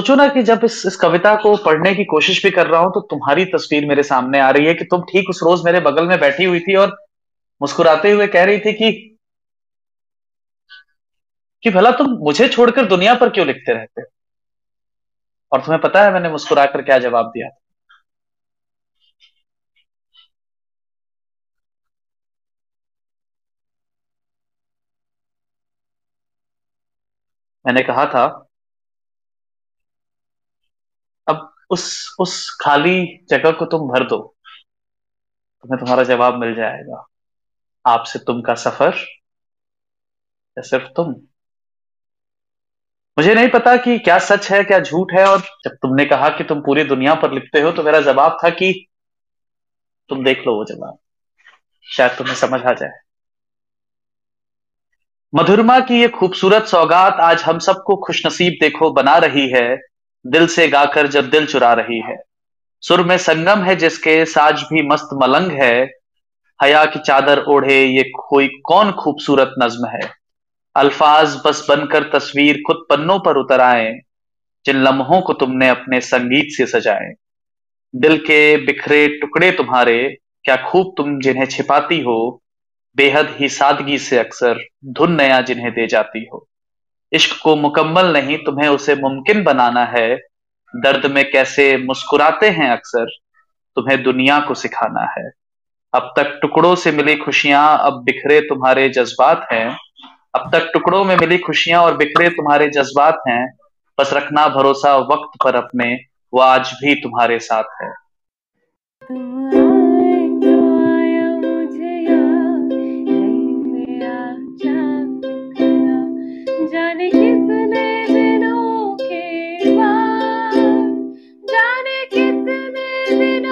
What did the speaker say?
सोचो ना कि जब इस इस कविता को पढ़ने की कोशिश भी कर रहा हूँ तो तुम्हारी तस्वीर मेरे सामने आ रही है कि तुम ठीक उस रोज मेरे बगल में बैठी हुई थी और मुस्कुराते हुए कह रही थी कि कि भला तुम मुझे छोड़कर दुनिया पर क्यों लिखते रहते और तुम्हें पता है मैंने मुस्कुराकर क्या जवाब दिया मैंने कहा था अब उस उस खाली जगह को तुम भर दो। तुम्हें तुम्हारा जवाब मिल जाएगा। आपसे तुम का सफ़र या सिर्फ़ तुम। मुझे नहीं पता कि क्या सच है, क्या झूठ है, और जब तुमने कहा कि तुम पूरी दुनिया पर लिखते हो तो मेरा जवाब था कि तुम देख लो वो जवाब। शायद तुम्हें समझ आ जाए। मधुरमा की ये खूबसूरत सौगात आज हम सबको खुशनसीब देखो बना रही है। दिल से गाकर जब दिल चुरा रही है। सुर में संगम है जिसके साज भी मस्त मलंग है। हया की चादर ओढ़े ये कोई कौन खूबसूरत नज्म है। अल्फाज बस बनकर तस्वीर खुद पन्नों पर उतर आए। जिन लम्हों को तुमने अपने संगीत से सजाए। दिल के बिखरे टुकड़े तुम्हारे, क्या खूब तुम जिन्हें छिपाती हो। बेहद ही सादगी से अक्सर धुन नया जिन्हें दे जाती हो। इश्क को मुकम्मल नहीं, तुम्हें उसे मुमकिन बनाना है। दर्द में कैसे मुस्कुराते हैं अक्सर, तुम्हें दुनिया को सिखाना है। अब तक टुकड़ों से मिली खुशियाँ, अब बिखरे तुम्हारे जज्बात हैं। अब तक टुकड़ों में मिली खुशियाँ और बिखरे तुम्हारे जज्बात हैं। बस रखना भरोसा वक्त पर अपने, वो आज भी तुम्हारे साथ है। it